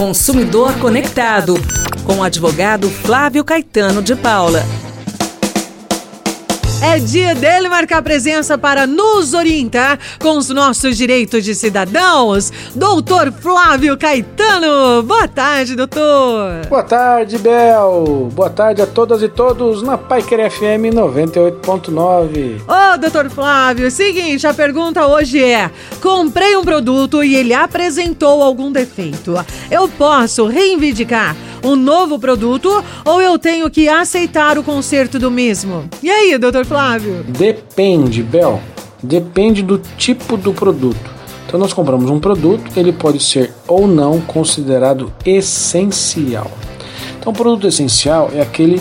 Consumidor Conectado, com o advogado Flávio Caetano de Paula. É dia dele marcar presença para nos orientar com os nossos direitos de cidadãos. Doutor Flávio Caetano. Boa tarde, doutor. Boa tarde, Bel. Boa tarde a todas e todos na Paiker FM 98.9. Ô, doutor Flávio, seguinte, a pergunta hoje é: comprei um produto e ele apresentou algum defeito. Eu posso reivindicar? Um novo produto ou eu tenho que aceitar o conserto do mesmo? E aí, doutor Flávio? Depende, Bel. Depende do tipo do produto. Então nós compramos um produto, ele pode ser ou não considerado essencial. Então o produto essencial é aquele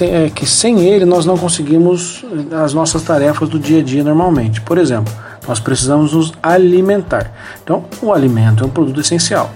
é, que sem ele nós não conseguimos as nossas tarefas do dia a dia normalmente. Por exemplo, nós precisamos nos alimentar. Então o alimento é um produto essencial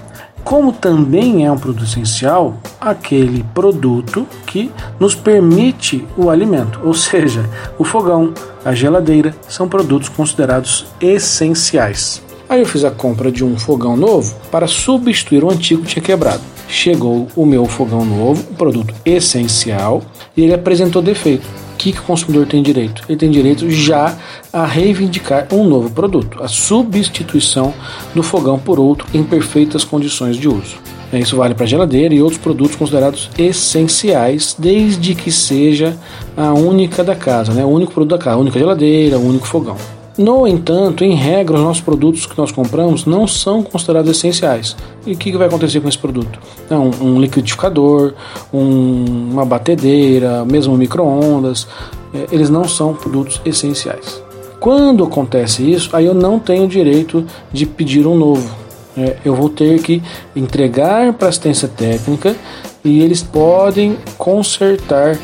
como também é um produto essencial aquele produto que nos permite o alimento, ou seja, o fogão, a geladeira são produtos considerados essenciais. Aí eu fiz a compra de um fogão novo para substituir o antigo que tinha quebrado. Chegou o meu fogão novo, um produto essencial, e ele apresentou defeito que, que o consumidor tem direito? Ele tem direito já a reivindicar um novo produto, a substituição do fogão por outro em perfeitas condições de uso. É, isso vale para geladeira e outros produtos considerados essenciais, desde que seja a única da casa, né? o único produto da casa, a única geladeira, o único fogão. No entanto, em regra, os nossos produtos que nós compramos não são considerados essenciais. E o que, vai acontecer com esse produto? Então, um liquidificador, um, uma batedeira, mesmo micro-ondas, é, eles não são produtos essenciais. Quando acontece isso, aí eu não tenho direito de pedir um novo. É, eu vou ter que entregar para assistência técnica e eles podem consertar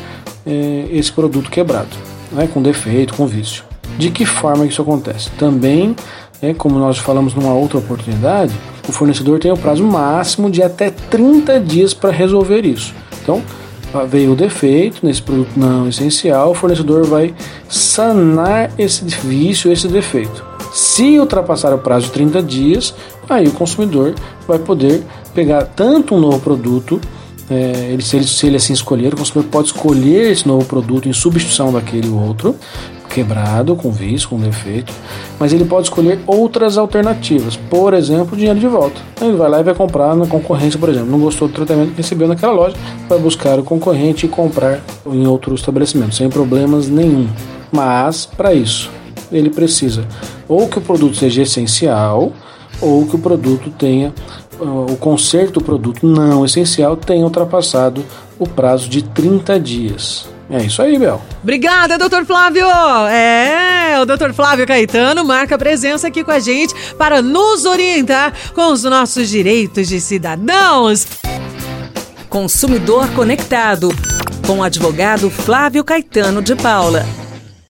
esse produto quebrado, né, com defeito, com vício. De que forma isso acontece? Também, é, como nós falamos numa outra oportunidade, o fornecedor tem o prazo máximo de até 30 dias para resolver isso. Então, veio o defeito nesse produto não essencial, o fornecedor vai sanar esse vício, esse defeito. Se ultrapassar o prazo de 30 dias, aí o consumidor vai poder pegar tanto um novo produto, é, ele, se, ele, se ele assim escolher, o consumidor pode escolher esse novo produto em substituição daquele outro, quebrado, com vício, com defeito, mas ele pode escolher outras alternativas, por exemplo, dinheiro de volta. Ele vai lá e vai comprar na concorrência, por exemplo. Não gostou do tratamento que recebeu naquela loja, vai buscar o concorrente e comprar em outro estabelecimento, sem problemas nenhum. Mas, para isso, ele precisa ou que o produto seja essencial, ou que o produto tenha o conserto do produto não essencial tenha ultrapassado o prazo de 30 dias. É isso aí, Bel. Obrigada, doutor Flávio. É, o doutor Flávio Caetano marca presença aqui com a gente para nos orientar com os nossos direitos de cidadãos. Consumidor Conectado, com o advogado Flávio Caetano de Paula.